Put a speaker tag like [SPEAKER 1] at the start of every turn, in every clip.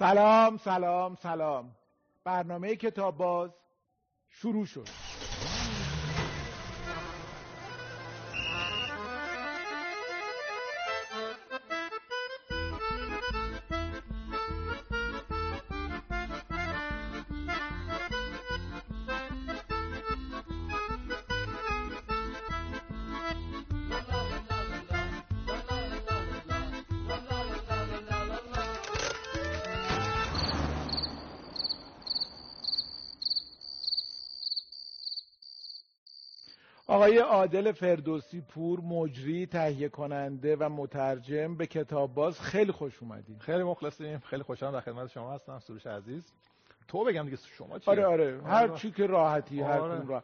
[SPEAKER 1] سلام سلام سلام. برنامه کتاب باز شروع شد. عادل فردوسی پور مجری تهیه کننده و مترجم به کتاب باز. خیلی خوش اومدین.
[SPEAKER 2] خیلی مخلصیم. خیلی خوشحالم در خدمت شما هستم سروش عزیز. تو بگم دیگه شما چی
[SPEAKER 1] آره آره. هر چی که راحتی هر
[SPEAKER 2] آره.
[SPEAKER 1] کدوم راه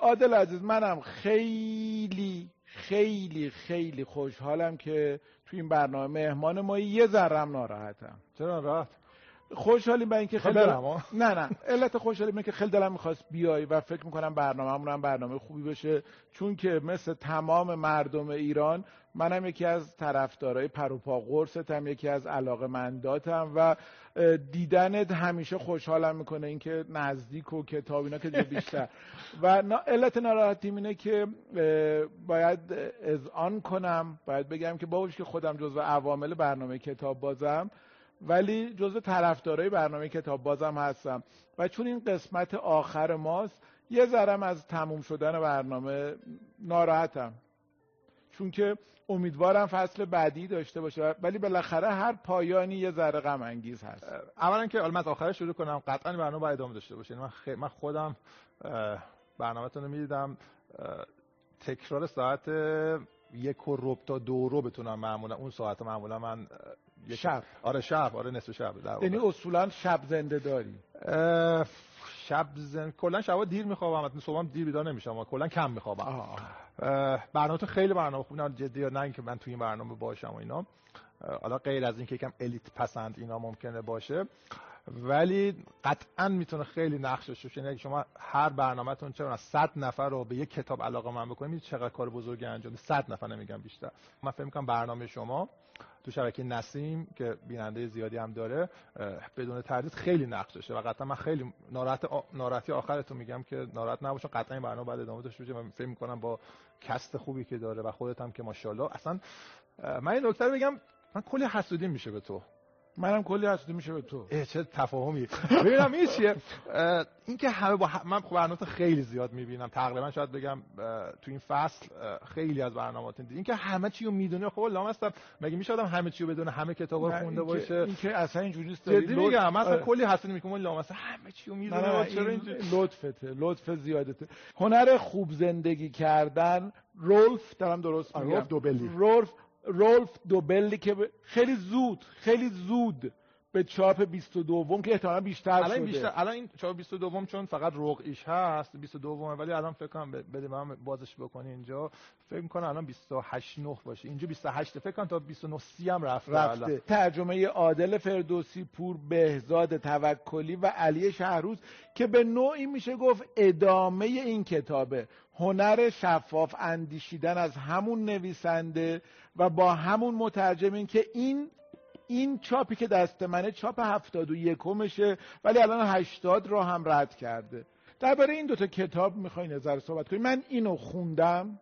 [SPEAKER 1] عادل عزیز منم خیلی خیلی خیلی خوشحالم که تو این برنامه مهمان ما یه ذرم ناراحتم.
[SPEAKER 2] چرا راحت
[SPEAKER 1] خوشحالیم برای اینکه خیلی دلم-؟ نه نه علت خوشحالی اینه که خیلی دلم می‌خواست بیای و فکر می‌کنم برنامه‌مون هم برنامه خوبی بشه چون که مثل تمام مردم ایران منم یکی از طرفدارای پروپا قرصتم یکی از علاقه و اه، دیدنت همیشه خوشحالم می‌کنه اینکه نزدیک و کتاب اینا که بیشتر و نا- علت ناراحتیم اینه که باید اذعان کنم باید بگم که باوش که خودم جزو عوامل برنامه کتاب بازم ولی جزو طرفدارای برنامه کتاب بازم هستم. و چون این قسمت آخر ماست یه ذرم از تموم شدن برنامه ناراحتم. چون که امیدوارم فصل بعدی داشته باشه ولی بالاخره هر پایانی یه ذره غم انگیز هست.
[SPEAKER 2] اولا که حالا از آخر شروع کنم قطعا برنامه باید ادامه داشته باشه. یعنی من, خی... من خودم برنامهتون رو می‌دیدم. تکرار ساعت یک و ربع تا دو رو بتونم معمولا اون ساعت معمولا من
[SPEAKER 1] شب.
[SPEAKER 2] آره شب. آره نصف شب. در.
[SPEAKER 1] یعنی اصولا شب زنده داری.
[SPEAKER 2] شب زن کلا شبا دیر میخوابم. البته صبحم دیر بیدار نمیشم. کلا کم میخوابم. برنامه تو خیلی برنامه خوب. نه جدی نه اینکه من توی این برنامه باشم و اینا. حالا غیر از اینکه یکم الیت پسند اینا ممکنه باشه. ولی قطعا می‌تونه خیلی نقش داشته باشه یعنی شما هر برنامهتون چه از 100 نفر رو به یک کتاب علاقه من بکنید چقدر کار بزرگی انجام میده. 100 نفر نمیگم بیشتر. من فکر می‌کنم برنامه شما تو شبکه نسیم که بیننده زیادی هم داره بدون تردید خیلی نقش داشته و قطعا من خیلی ناراحت ناراحتی آخرتون میگم که ناراحت نباشون قطعا این برنامه بعد ادامه داشته باشه. من فکر می‌کنم با کست خوبی که داره و خودت هم که ماشاءالله. اصلا من این نکته رو بگم. من کلی حسودی میشه به تو.
[SPEAKER 1] منم کلی حسودی میشه به تو.
[SPEAKER 2] اه، چه تفاهمی. ببینم این چیه؟ اه، این که همه با من برنامه خیلی زیاد می‌بینم. تقریبا شاید بگم تو این فصل خیلی از برنامه‌تون این که همه چی رو می‌دونه خب لامصب مگه میشه آدم همه چی رو بدونه همه کتابا رو خونده باشه؟
[SPEAKER 1] این که اصلا اینجوری نیست.
[SPEAKER 2] جدی میگم مثلا
[SPEAKER 1] آره.
[SPEAKER 2] کلی حسودی می‌کنم لامصب همه چی رو
[SPEAKER 1] نه
[SPEAKER 2] می‌دونه
[SPEAKER 1] نه
[SPEAKER 2] چرا
[SPEAKER 1] این
[SPEAKER 2] اینجوری
[SPEAKER 1] لطفته لطف زیادته. هنر خوب زندگی کردن رولف دارم درست میگم.
[SPEAKER 2] رولف دوبلی.
[SPEAKER 1] رولف رولف دوبلی که خیلی زود خیلی زود به چاپ 22 که احتمالاً بیشتر
[SPEAKER 2] الان
[SPEAKER 1] شده.
[SPEAKER 2] بیشتر الان این چاپ 22 چون فقط رقعیش هست 22 ولی الان فکر کنم بده من بازش بکنی اینجا. فکر می‌کنم الان 28 9 باشه. اینجا 28 فکر کنم تا 29 30 هم رفته
[SPEAKER 1] رفته.
[SPEAKER 2] الان.
[SPEAKER 1] ترجمه عادل فردوسی پور بهزاد توکلی و علی شهروز که به نوعی میشه گفت ادامه این کتابه. هنر شفاف اندیشیدن از همون نویسنده و با همون مترجمین که این این چاپی که دست منه چاپ هفتاد و یکمشه ولی الان هشتاد رو هم رد کرده. درباره این دوتا کتاب می‌خوای نظر صحبت کنی من اینو خوندم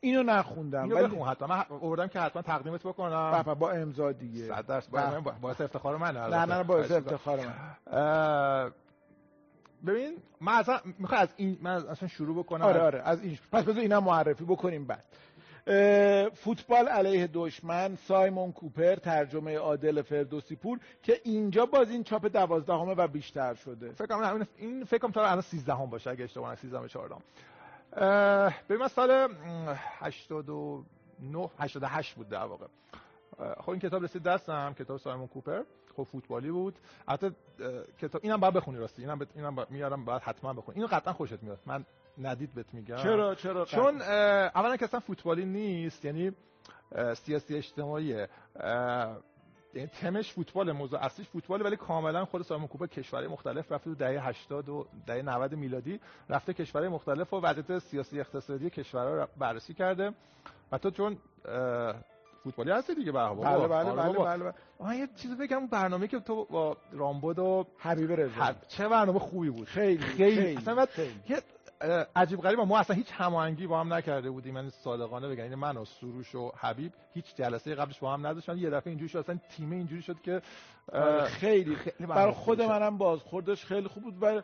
[SPEAKER 1] اینو نخوندم
[SPEAKER 2] اینو
[SPEAKER 1] ولی
[SPEAKER 2] بخون حتما. من آوردم که حتما تقدیمت بکنم.
[SPEAKER 1] بابا با امضا دیگه.
[SPEAKER 2] 100 درصد. با- باعث افتخار من
[SPEAKER 1] نه نه نه باعث افتخار من
[SPEAKER 2] اه، ببین من اصلا می‌خوام از این من اصلا شروع بکنم.
[SPEAKER 1] آره آره از این پس بذار اینا معرفی بکنیم بعد. فوتبال علیه دشمن سایمون کوپر ترجمه عادل فردوسی پور که اینجا باز این چاپ دوازدهمه و بیشتر شده.
[SPEAKER 2] فکر کنم این- فکر کنم تا الان 13 هم باشه اگه اشتباه نکنم 13 14 اه، ببین من سال م، 89 88 بود در واقع. خب این کتاب رسید دستم کتاب سایمون کوپر. خب فوتبالی بود. البته کتاب اینم باید بخونی راستی. اینم بت- اینم با- میارم باید حتما بخونی. اینو قطعا خوشت میاد. من ندید بهت میگم.
[SPEAKER 1] چرا چرا؟
[SPEAKER 2] چون اولا که اصلا فوتبالی نیست یعنی سیاسی اجتماعیه. اه، یعنی تمش فوتبال موضوع اصلیش فوتباله ولی کاملا خود سایمون کوپر کشورهای مختلف رفته تو دهه 80 و دهه 90 میلادی رفته کشورهای مختلف و وضعیت سیاسی اقتصادی کشورها رو بررسی کرده. و تو چون فوتبالی هستی دیگه
[SPEAKER 1] بله بله بله بله, بله,
[SPEAKER 2] بله. یه چیزی بگم برنامه که تو با رامبد و
[SPEAKER 1] حبیب رضا.
[SPEAKER 2] چه برنامه خوبی بود.
[SPEAKER 1] خیلی خیلی, خیلی.
[SPEAKER 2] اصلا خیلی. عجیب غریب ما اصلا هیچ هماهنگی با هم نکرده بودیم. من صادقانه بگم این من و سروش و حبیب هیچ جلسه قبلش با هم نداشتن. یه دفعه اینجوری شد اصلا تیم اینجوری شد که
[SPEAKER 1] آره، خیلی خیلی برای خود منم بازخوردش خیلی خوب بود و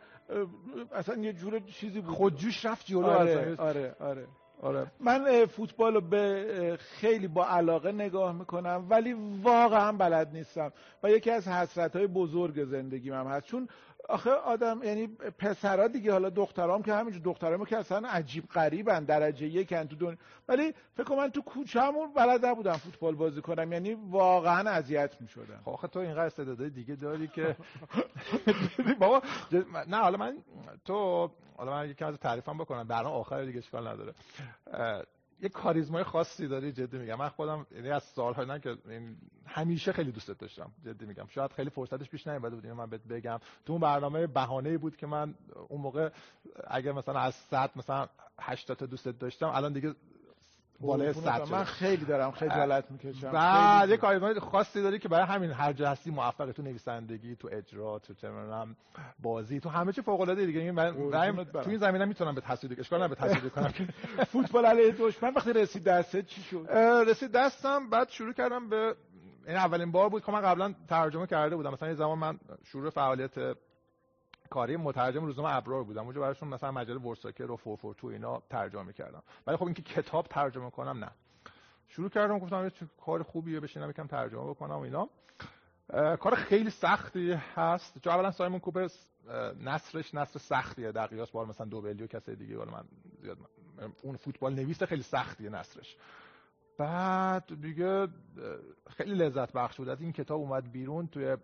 [SPEAKER 1] اصلا یه جور چیزی بود.
[SPEAKER 2] خودجوش رفت جلو
[SPEAKER 1] آره آره آره. آره. من فوتبال رو به خیلی با علاقه نگاه می‌کنم ولی واقعا بلد نیستم. و یکی از حسرت های بزرگ زندگیم هم هست. چون آخه آدم یعنی پسرا دیگه حالا دخترام که همینجور دخترام که اصلا عجیب غریبن درجه یکن تو دنیا. ولی فکر کنم من تو کوچه‌مون بلد نبودم فوتبال بازی کنم یعنی واقعا اذیت می‌شدم.
[SPEAKER 2] خب آخه تو اینقدر استعدادهای دیگه داری که بابا نه حالا من تو حالا من یکی از تعریفم بکنم برنامه آخر دیگه اشکال نداره. یه کاریزمای خاصی داری جدی میگم. من خودم یعنی از سالها نه که همیشه خیلی دوستت داشتم جدی میگم. شاید خیلی فرصتش پیش نیومده بود من بهت بگم. تو اون برنامه بهانه‌ای بود که من اون موقع اگر مثلا از 100 مثلا 80 تا دوستت داشتم الان دیگه بالای 100
[SPEAKER 1] من خیلی دارم خجالت می‌کشم.
[SPEAKER 2] بعد یه کاری خاصی داری که برای همین هر جا هستی موفقی تو نویسندگی تو اجرا تو چه بازی تو همه چی فوق العاده دیگه من تو این زمینه می‌تونم به تصویر اشکال به تصویر کنم
[SPEAKER 1] فوتبال علیه دشمن وقتی رسید دستت چی شد؟
[SPEAKER 2] رسید دستم بعد شروع کردم به این اولین بار بود که من قبلا ترجمه کرده بودم. مثلا یه زمان من شروع فعالیت کاری مترجم روزنامه ابرار بودم. اونجا براشون مثلا مجله ورساکر و تو اینا ترجمه می‌کردم. ولی خب اینکه کتاب ترجمه کنم نه. شروع کردم گفتم چه کار خوبیه بشینم یکم ترجمه بکنم و اینا. کار خیلی سختی هست. چون اولا سایمون کوپر نصرش نصر سختیه. در قیاس بار مثلا دوبلی و کسی دیگه ولی من زیاد اون فوتبال نویس خیلی سختیه نصرش بعد دیگه خیلی لذت بخش بود. از این کتاب اومد بیرون توی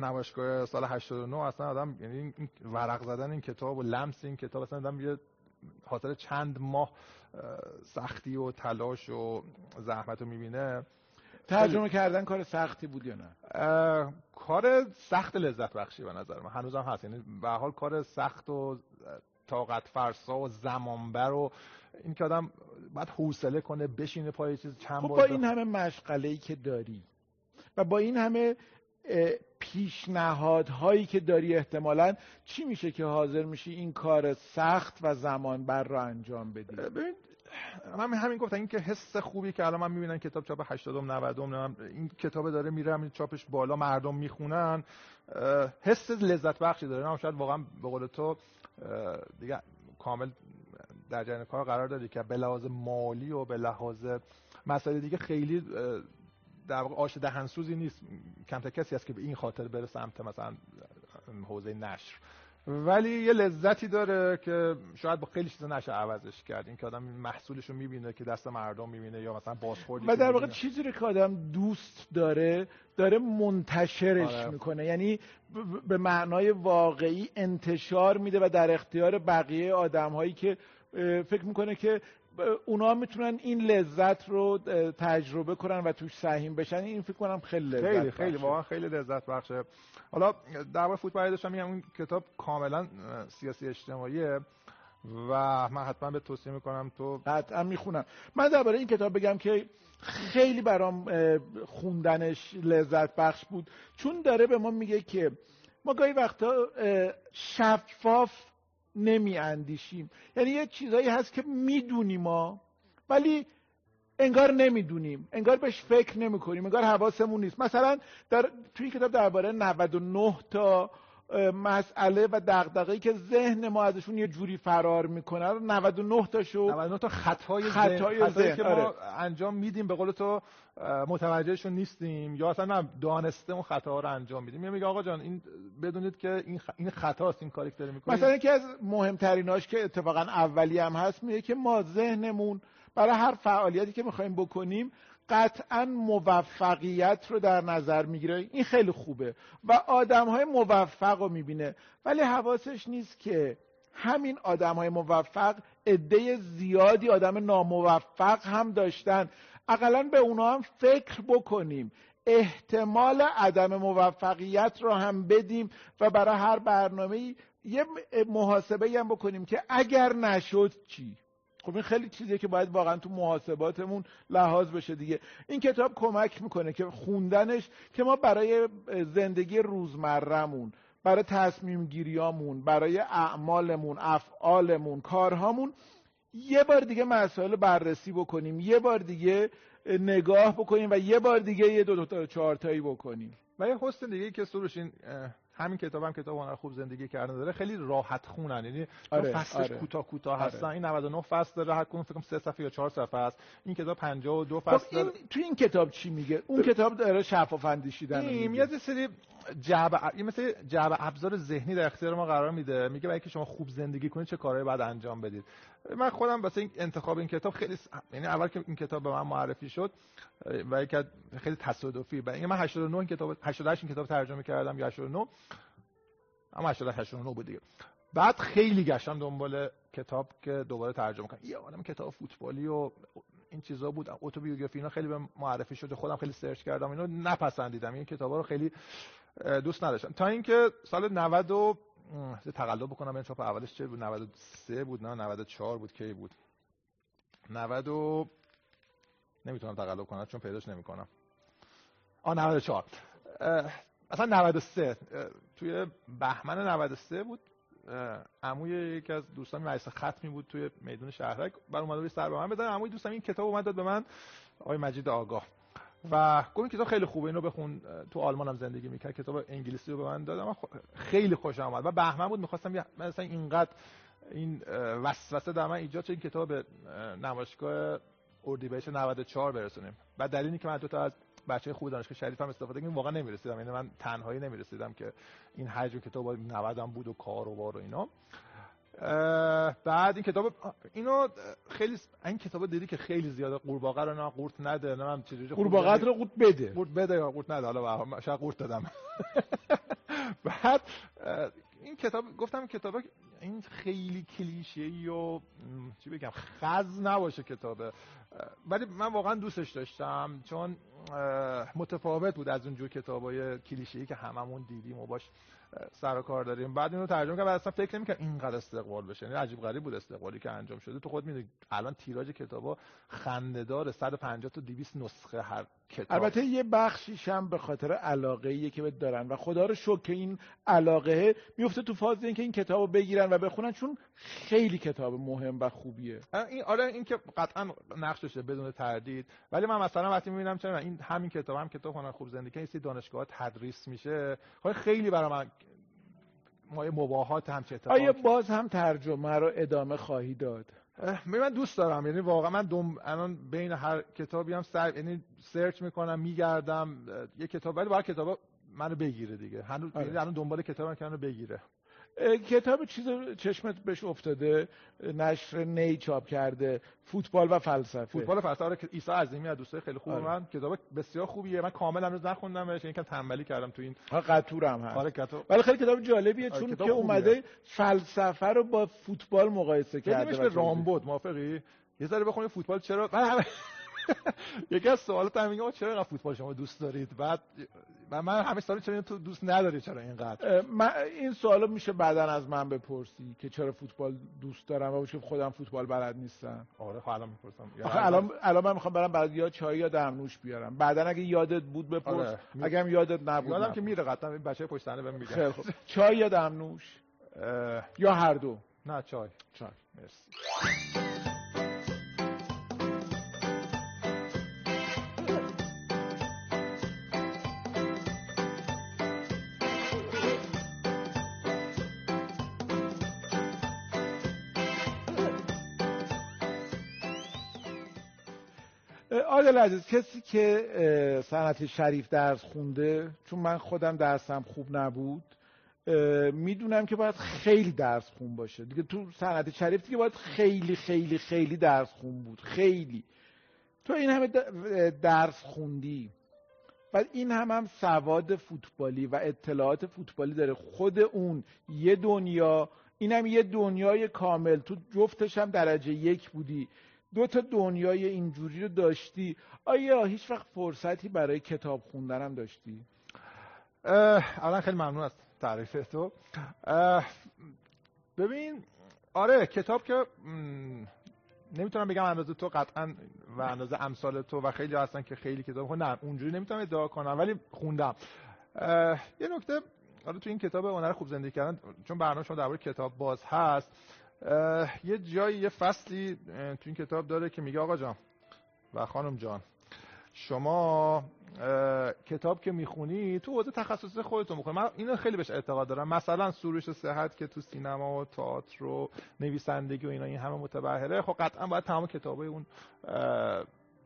[SPEAKER 2] نمایشگاه سال 89 اصلا آدم یعنی ورق زدن این کتاب و لمس این کتاب اصلا آدم یه حاصل چند ماه سختی و تلاش و زحمت رو می‌بینه.
[SPEAKER 1] ترجمه کردن کار سختی بود یا
[SPEAKER 2] نه؟ کار سخت لذت بخشی به نظر من. هنوزم هست. یعنی به حال کار سخت و طاقت فرسا و زمانبر و این که آدم باید حوصله کنه بشینه پای چیز چند خب
[SPEAKER 1] با این همه مشغله ای که داری و با این همه پیشنهادهایی که داری احتمالا چی میشه که حاضر میشی این کار سخت و زمان بر رو انجام بدی؟
[SPEAKER 2] ببین من همین گفتم این که حس خوبی که الان من می‌بینم کتاب چاپ 80 90 این کتاب داره میره چاپش بالا مردم می‌خونن. حس لذت بخشی داره. نه شاید واقعا به قول تو دیگه کامل در جریان کار قرار دادی که به لحاظ مالی و به لحاظ مسائل دیگه خیلی در واقع آش دهنسوزی نیست. کمتر کسی هست که به این خاطر بره سمت مثلا حوزه نشر. ولی یه لذتی داره که شاید با خیلی چیزا نشه عوضش کرد. این که آدم محصولش رو می‌بینه که دست مردم می‌بینه یا مثلا بازخوردی
[SPEAKER 1] و در واقع چیزی رو که آدم دوست داره داره منتشرش آره. می‌کنه. یعنی به معنای واقعی انتشار میده و در اختیار بقیه آدم هایی که فکر می‌کنه که اونا می‌تونن این لذت رو تجربه کنن و توش سهیم بشن. این فکر کنم خیلی لذت
[SPEAKER 2] خیلی خیلی واقعا خیلی لذت بخشه. حالا در واقع فوتبال داشتم میگم این کتاب کاملا سیاسی اجتماعیه و من حتما به توصیه می‌کنم تو
[SPEAKER 1] قطعا می‌خونم. من درباره این کتاب بگم که خیلی برام خوندنش لذت بخش بود. چون داره به ما میگه که ما گاهی وقتا شفاف نمی اندیشیم یعنی یه چیزایی هست که می‌دونیم ما ولی انگار نمی‌دونیم. انگار بهش فکر نمی کنیم انگار حواسمون نیست. مثلا در توی کتاب درباره 99 تا مسئله و دغدغه‌ای که ذهن ما ازشون یه جوری فرار می‌کنه 99 تاشو
[SPEAKER 2] 99 تا خطای, خطای ذهن, که ما آره. انجام میدیم به قول تو متوجهشون نیستیم یا اصلا نه دانسته اون خطاها رو انجام میدیم میگه آقا جان این بدونید که این خ... این خطاست این کاری که داره می‌کنه
[SPEAKER 1] مثلا یکی از مهمتریناش که اتفاقا اولی هم هست میگه که ما ذهنمون برای هر فعالیتی که می‌خوایم بکنیم قطعا موفقیت رو در نظر می‌گیره. این خیلی خوبه. و آدم های موفق رو می‌بینه. ولی حواسش نیست که همین آدم های موفق عده زیادی آدم ناموفق هم داشتن. اقلا به اونا هم فکر بکنیم. احتمال عدم موفقیت رو هم بدیم و برای هر برنامه یه محاسبه هم بکنیم که اگر نشد چی؟ خب این خیلی چیزیه که باید واقعا تو محاسباتمون لحاظ بشه دیگه. این کتاب کمک می‌کنه که خوندنش که ما برای زندگی روزمرهمون برای تصمیم گیریامون برای اعمالمون افعالمون کارهامون یه بار دیگه مسائل بررسی بکنیم یه بار دیگه نگاه بکنیم و یه بار دیگه یه دو, تا چهار تایی بکنیم.
[SPEAKER 2] و یه حسن دیگه که سروش این همین کتاب هم کتاب هنر خوب زندگی کردن داره خیلی راحت خونن. یعنی آره، فصلش آره. کوتاه کوتاه آره. هستن. این 99 فصل داره هر کدوم فکر کنم 3 صفحه یا 4 صفحه است. این کتاب 52
[SPEAKER 1] فصل خب این تو این کتاب چی میگه؟ اون کتاب داره شفاف اندیشیدن
[SPEAKER 2] این یه سری جعب این مثل جعب ابزار ذهنی در اختیار ما قرار میده. میگه برای که شما خوب زندگی کنید چه کارهایی باید انجام بدید. من خودم واسه انتخاب این کتاب خیلی یعنی اول که این کتاب به من معرفی شد و یک خیلی تصادفی. و من 89 این کتاب 88 این کتاب ترجمه کردم یا 89 اما 89 بود دیگه. بعد خیلی گشتم دنبال کتاب که دوباره ترجمه کنم. یه عالم کتاب فوتبالی و این چیزا بود. اتوبیوگرافی اینا خیلی به معرفی شده. خودم خیلی سرچ کردم. اینو نپسندیدم. این کتابا رو خیلی دوست نداشتم. تا اینکه سال 90 و تقلب بکنم. این چاپ اولش چه بود. 93 بود نه؟ 94 بود. کی بود؟ 90 و نمی‌تونم تقلب کنم چون پیداش نمی‌کنم. آ 94 اصلا 93 توی بهمن 93 بود. عموی یکی از دوستان رئیس ختمی بود توی میدون شهرک. بر اومده سر به من بزنه. عموی دوستم این کتاب اومد داد به من آقای مجید آگاه. و گفت این کتاب خیلی خوبه اینو بخون. تو آلمان هم زندگی می‌کرد. کتاب انگلیسی رو به من دادم خیلی خوشم آمد و بهمن بود می‌خواستم مثلا اینقدر این وسوسه در من ایجاد این کتاب نمایشگاه اردیبهشت 94 برسونیم. و دلیلی که من دو تا از بچه خوب دانشگاه شریف هم استفاده کردم واقعا نمی‌رسیدم. یعنی من تنهایی نمی‌رسیدم که این حجم کتاب 90 هم بود و کار و بار و اینا. بعد این کتاب اینو خیلی این کتاب دیدی که خیلی زیاده. قورباغه رو نه قورت نده نه من چجوری
[SPEAKER 1] قورباغه رو قورت بده.
[SPEAKER 2] قورت بده یا قورت نده. حالا شاید قورت دادم. بعد این کتاب گفتم کتاب این خیلی کلیشه و چی بگم خز نباشه کتابه. ولی من واقعا دوستش داشتم چون متفاوت بود از اونجور کتابای کلیشه ای که هممون دیدیم و باش سر و کار داریم. بعد اینو ترجمه کردم اصلا فکر نمی‌کردم اینقدر استقبال بشه. یعنی عجیب غریب بود استقبالی که انجام شده. تو خود می‌دونی الان تیراژ کتابا خنده‌دار 150 تا 200 نسخه هر کتاب.
[SPEAKER 1] البته یه بخشیش هم به خاطر علاقه که دارن و خدا رو شکر که این علاقه میفته تو فاز اینکه این کتابو بگیرن و بخونن چون خیلی کتاب مهم و خوبیه.
[SPEAKER 2] این آره این که قطعا نقش داشته بدون تردید. ولی من مثلا وقتی می‌بینم چرا این همین کتاب هم کتاب هنر خوب زندگی که دانشگاه تدریس میشه. خب خیلی برای من ما مباهات هم چه
[SPEAKER 1] آیا باز هم ترجمه رو ادامه خواهی داد؟
[SPEAKER 2] من دوست دارم یعنی واقعا من دوم الان بین هر کتابی هم سر یعنی سرچ می‌کنم میگردم یه کتاب ولی باید کتاب منو بگیره دیگه. هنوز آره. یعنی الان دنبال کتابم که منو بگیره.
[SPEAKER 1] کتاب چیز چشمت بهش افتاده نشر نی چاپ کرده فوتبال و فلسفه.
[SPEAKER 2] فوتبال و فلسفه آره عیسی عظیمی از دوستای خیلی خوب آره. من. کتاب بسیار خوبیه. من کامل هنوز نخوندم بهش یعنی تنبلی کردم تو این.
[SPEAKER 1] قطورم هست.
[SPEAKER 2] آره قطور
[SPEAKER 1] ولی خیلی کتاب جالبیه آره، چون که اومده فلسفه رو با فوتبال مقایسه کرده
[SPEAKER 2] به رامبد موافقی؟ یه ذره بخونید فوتبال چرا؟ یکی از سوالات هم میگه چرا فوتبال شما دوست دارید؟ بعد و من همه سال چرا تو دوست نداری؟ چرا اینقدر؟
[SPEAKER 1] من این سوالو میشه بعدا از من بپرسی که چرا فوتبال دوست دارم و چون خودم فوتبال بلد نیستم.
[SPEAKER 2] آره خب الان می‌پرسم.
[SPEAKER 1] الان الان من می‌خوام برم بعد یا چای یا دمنوش بیارم. بعدا اگه یادت بود بپرس. آره. اگه هم یادت نبود
[SPEAKER 2] یادم که میره قطعا این بچه پشت بهم میگه. خوب.
[SPEAKER 1] چای یا دمنوش یا هر دو؟
[SPEAKER 2] نه چای.
[SPEAKER 1] چای
[SPEAKER 2] مرسی.
[SPEAKER 1] عادل عزیز کسی که صنعت شریف درس خونده چون من خودم درسم خوب نبود می‌دونم که باید خیلی درس خون باشه. دیگه تو صنعت شریف دیگه باید خیلی خیلی خیلی درس خون بود. خیلی. تو این همه درس خوندی. و این هم هم سواد فوتبالی و اطلاعات فوتبالی داره. خود اون یه دنیا این هم یه دنیای کامل. تو جفتش هم درجه یک بودی. دو تا دنیای اینجوری رو داشتی؟ آیا هیچ وقت فرصتی برای کتاب خوندنم داشتی؟
[SPEAKER 2] اولا خیلی ممنون از تعریف تو. ببین آره کتاب که نمی‌تونم بگم اندازه تو قطعا و اندازه امثال تو و خیلی هستن که خیلی کتاب نه اونجوری نمی‌تونم ادعا کنم ولی خوندم. یه نکته حالا تو این کتاب هنر خوب زندگی کردن چون برنامه شما درباره کتاب باز هست یه جایی یه فصلی تو این کتاب داره که میگه آقا جان و خانم جان شما کتاب که می‌خونی تو حوزه تخصصی خودتون می‌خونی. من اینو خیلی بهش اعتقاد دارم. مثلا سروش صحت که تو سینما و تئاتر و نویسندگی و اینا این همه متبهره. خب قطعا باید تمام کتابای اون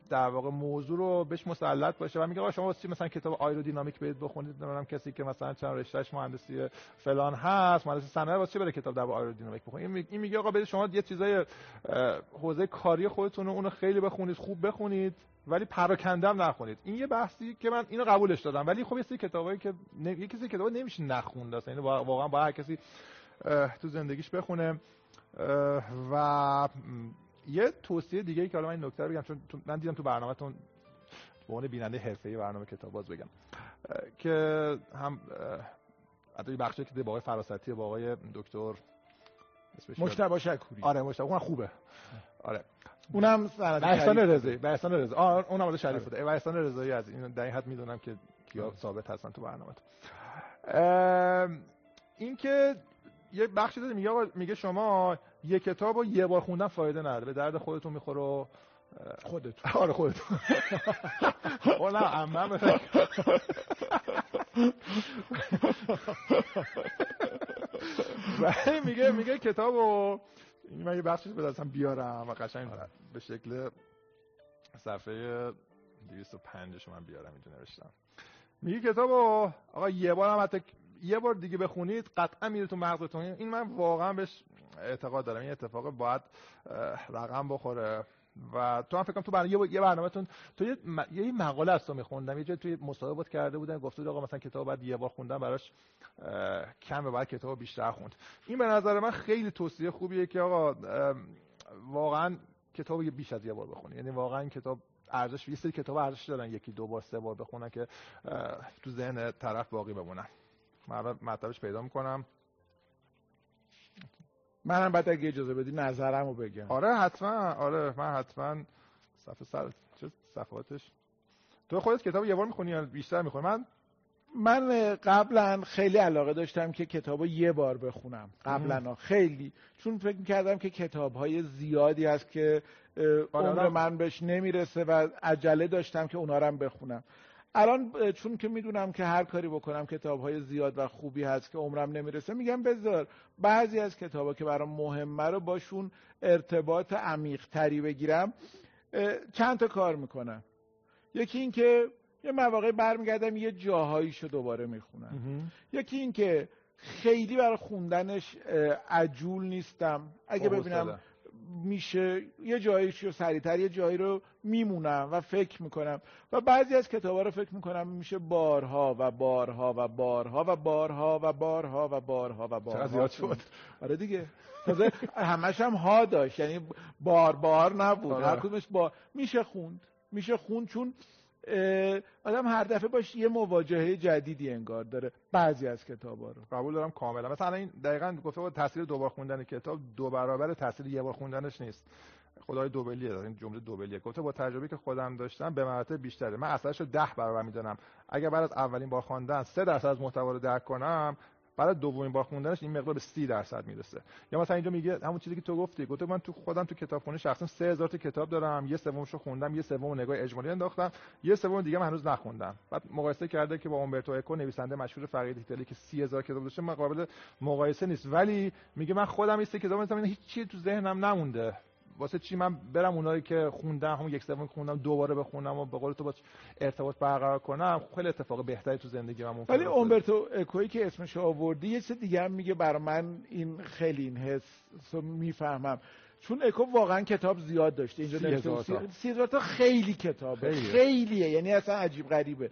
[SPEAKER 2] در واقع موضوع رو بهش مسلط باشه و میگه آقا شما واسه مثلا کتاب آیرودینامیک برید بخونید؟ نمی‌دونم کسی که مثلا چند رشتهش مهندسی فلان هست مهندسی صنایع واسه بره کتاب در آیرودینامیک بخونید این میگه آقا برید شما یه چیزای حوزه کاری خودتون رو اونو خیلی بخونید خوب بخونید ولی پراکنده هم نخونید. این یه بحثی که من اینو قبولش دادم. ولی خب یه سری کتابایی که یه کسی کتابا نمیشه نخوند اصلا. یعنی واقعا با هر کسی تو زندگیش بخونه. و یه توصیه دیگه ای که حالا من این نکته بگم چون من دیدم تو برنامهتون به عنوان بیننده حرفه‌ای برنامه کتاب باز بگم که هم حتی بخشی که با آقای فراستی با آقای دکتر
[SPEAKER 1] مشتبه شکوری.
[SPEAKER 2] آره مشتبه. اون خوبه. آره.
[SPEAKER 1] اونم
[SPEAKER 2] احسان رضایی احسان رضایی. آه اونم مال شریف بوده. احسان رضایی از این در این حد می‌دونم که کیا ثابت هستن تو برنامه این که یه بخشی داره میگه میگه شما یه کتاب رو یه بار خوندن فایده نداره. به درد خودتون می‌خوره
[SPEAKER 1] خودتون.
[SPEAKER 2] آره خودتون. نه عمم ولی میگه میگه کتابو من یه بخشش دستم بیارم و قشنگ به شکل صفحه 205 من بیارم اینجا نوشتم. میگه کتابو آقا یه بار هم حتی یه بار دیگه بخونید قطعا میره تو مغزتون. این من واقعا بهش اعتقاد دارم. این اتفاق باید رقم بخوره. و تو هم فکر کنم تو برنامه یه برنامهتون تو یه, م... یه مقاله از تو میخوندم. یه جای توی مصاحبه کرده بودن گفته بود آقا مثلا کتاب بعد یه بار خوندن براش کمه بعد کتاب بیشتر خوند. این به نظر من خیلی توصیه خوبیه که آقا واقعا کتاب بیش از یه بار بخونی. یعنی واقعا کتاب ارزش یه سری کتاب ارزش دارن. یکی دو بار سه بار بخونن که تو ذهن طرف باقی بمونن. مطلبش پیدا می‌کنم.
[SPEAKER 1] منم بعد اگه اجازه بدی نظرمو بگم.
[SPEAKER 2] آره حتما. آره من حتما صفحه سر چه صفحاتش؟ تو خودت کتاب یه بار می‌خونی یا بیشتر می‌خونی؟ من
[SPEAKER 1] من قبلا خیلی علاقه داشتم که کتاب یه بار بخونم. قبلا. خیلی. چون فکر کردم که کتاب های زیادی هست که عمر آره. من بهش نمی‌رسه و عجله داشتم که اونا رو بخونم. الان چون که می‌دونم که هر کاری بکنم کتاب های زیاد و خوبی هست که عمرم نمی‌رسه میگم بذار بعضی از کتاب ها که برام مهمه رو باشون ارتباط عمیق تری بگیرم چند تا کار می‌کنم. یکی این که یه مواقع برمیگردم یه جاهاییشو دوباره می‌خونم. یکی این که خیلی برای خوندنش عجول نیستم. اگه ببینم میشه. یه جاییش رو سریعتر یه جایی رو میمونم و فکر می‌کنم. و بعضی از کتابا رو فکر می‌کنم میشه بارها و بارها و بارها و بارها و بارها و بارها و بارها.
[SPEAKER 2] زیاد شد.
[SPEAKER 1] آره دیگه. تازه همش هم ها داشت. یعنی بار بار نبود. آره. هر کدومش با میشه خوند. میشه خوند چون آدم هر دفعه باش یه مواجهه جدیدی انگار داره. بعضی از کتابا رو.
[SPEAKER 2] قبول دارم کاملا. مثلا این دقیقا گفته بود تاثیر دوبار خوندن کتاب دو برابر تاثیر یه بار خوندنش نیست. خدای دوبلیه این جمله دوبلیه. گفته با تجربه که خودم داشتم به مراتب بیشتره. من اصلاش رو ده برابر می‌دونم. اگر بعد از اولین بار خواندن سه درصد از محتوا رو درک کنم برای دومین بار خوندنش این مقدار به 30 درصد می‌رسه. یا مثلا اینجا میگه همون چیزی که تو گفتی گفته من تو خودم تو کتابخونه شخصا 3000 تا کتاب دارم یه سومشو خوندم یه سوم نگاه اجمالی انداختم یه سوم دیگه من هنوز نخوندم. بعد مقایسه کرده که با اومبرتو اکو نویسنده مشهور فقید ایتالی که 30000 کتاب داشته من قابل مقایسه نیست. ولی میگه من خودم این سه کتاب مثلا هیچ چیزی تو ذهنم نمونده. واسه چی من برم اونایی که خوندم هم یک سوم خوندم دوباره بخونم و به قول تو با ارتباط برقرار کنم خیلی اتفاق بهتری تو زندگی من
[SPEAKER 1] ولی اومبرتو اکوی که اسمش آوردی یه چیز دیگه هم میگه برای من این خیلی این حس می‌فهمم. چون اکو واقعا کتاب زیاد داشته اینجا سی تا. خیلی کتابه. خیلیه. یعنی اصلا عجیب غریبه.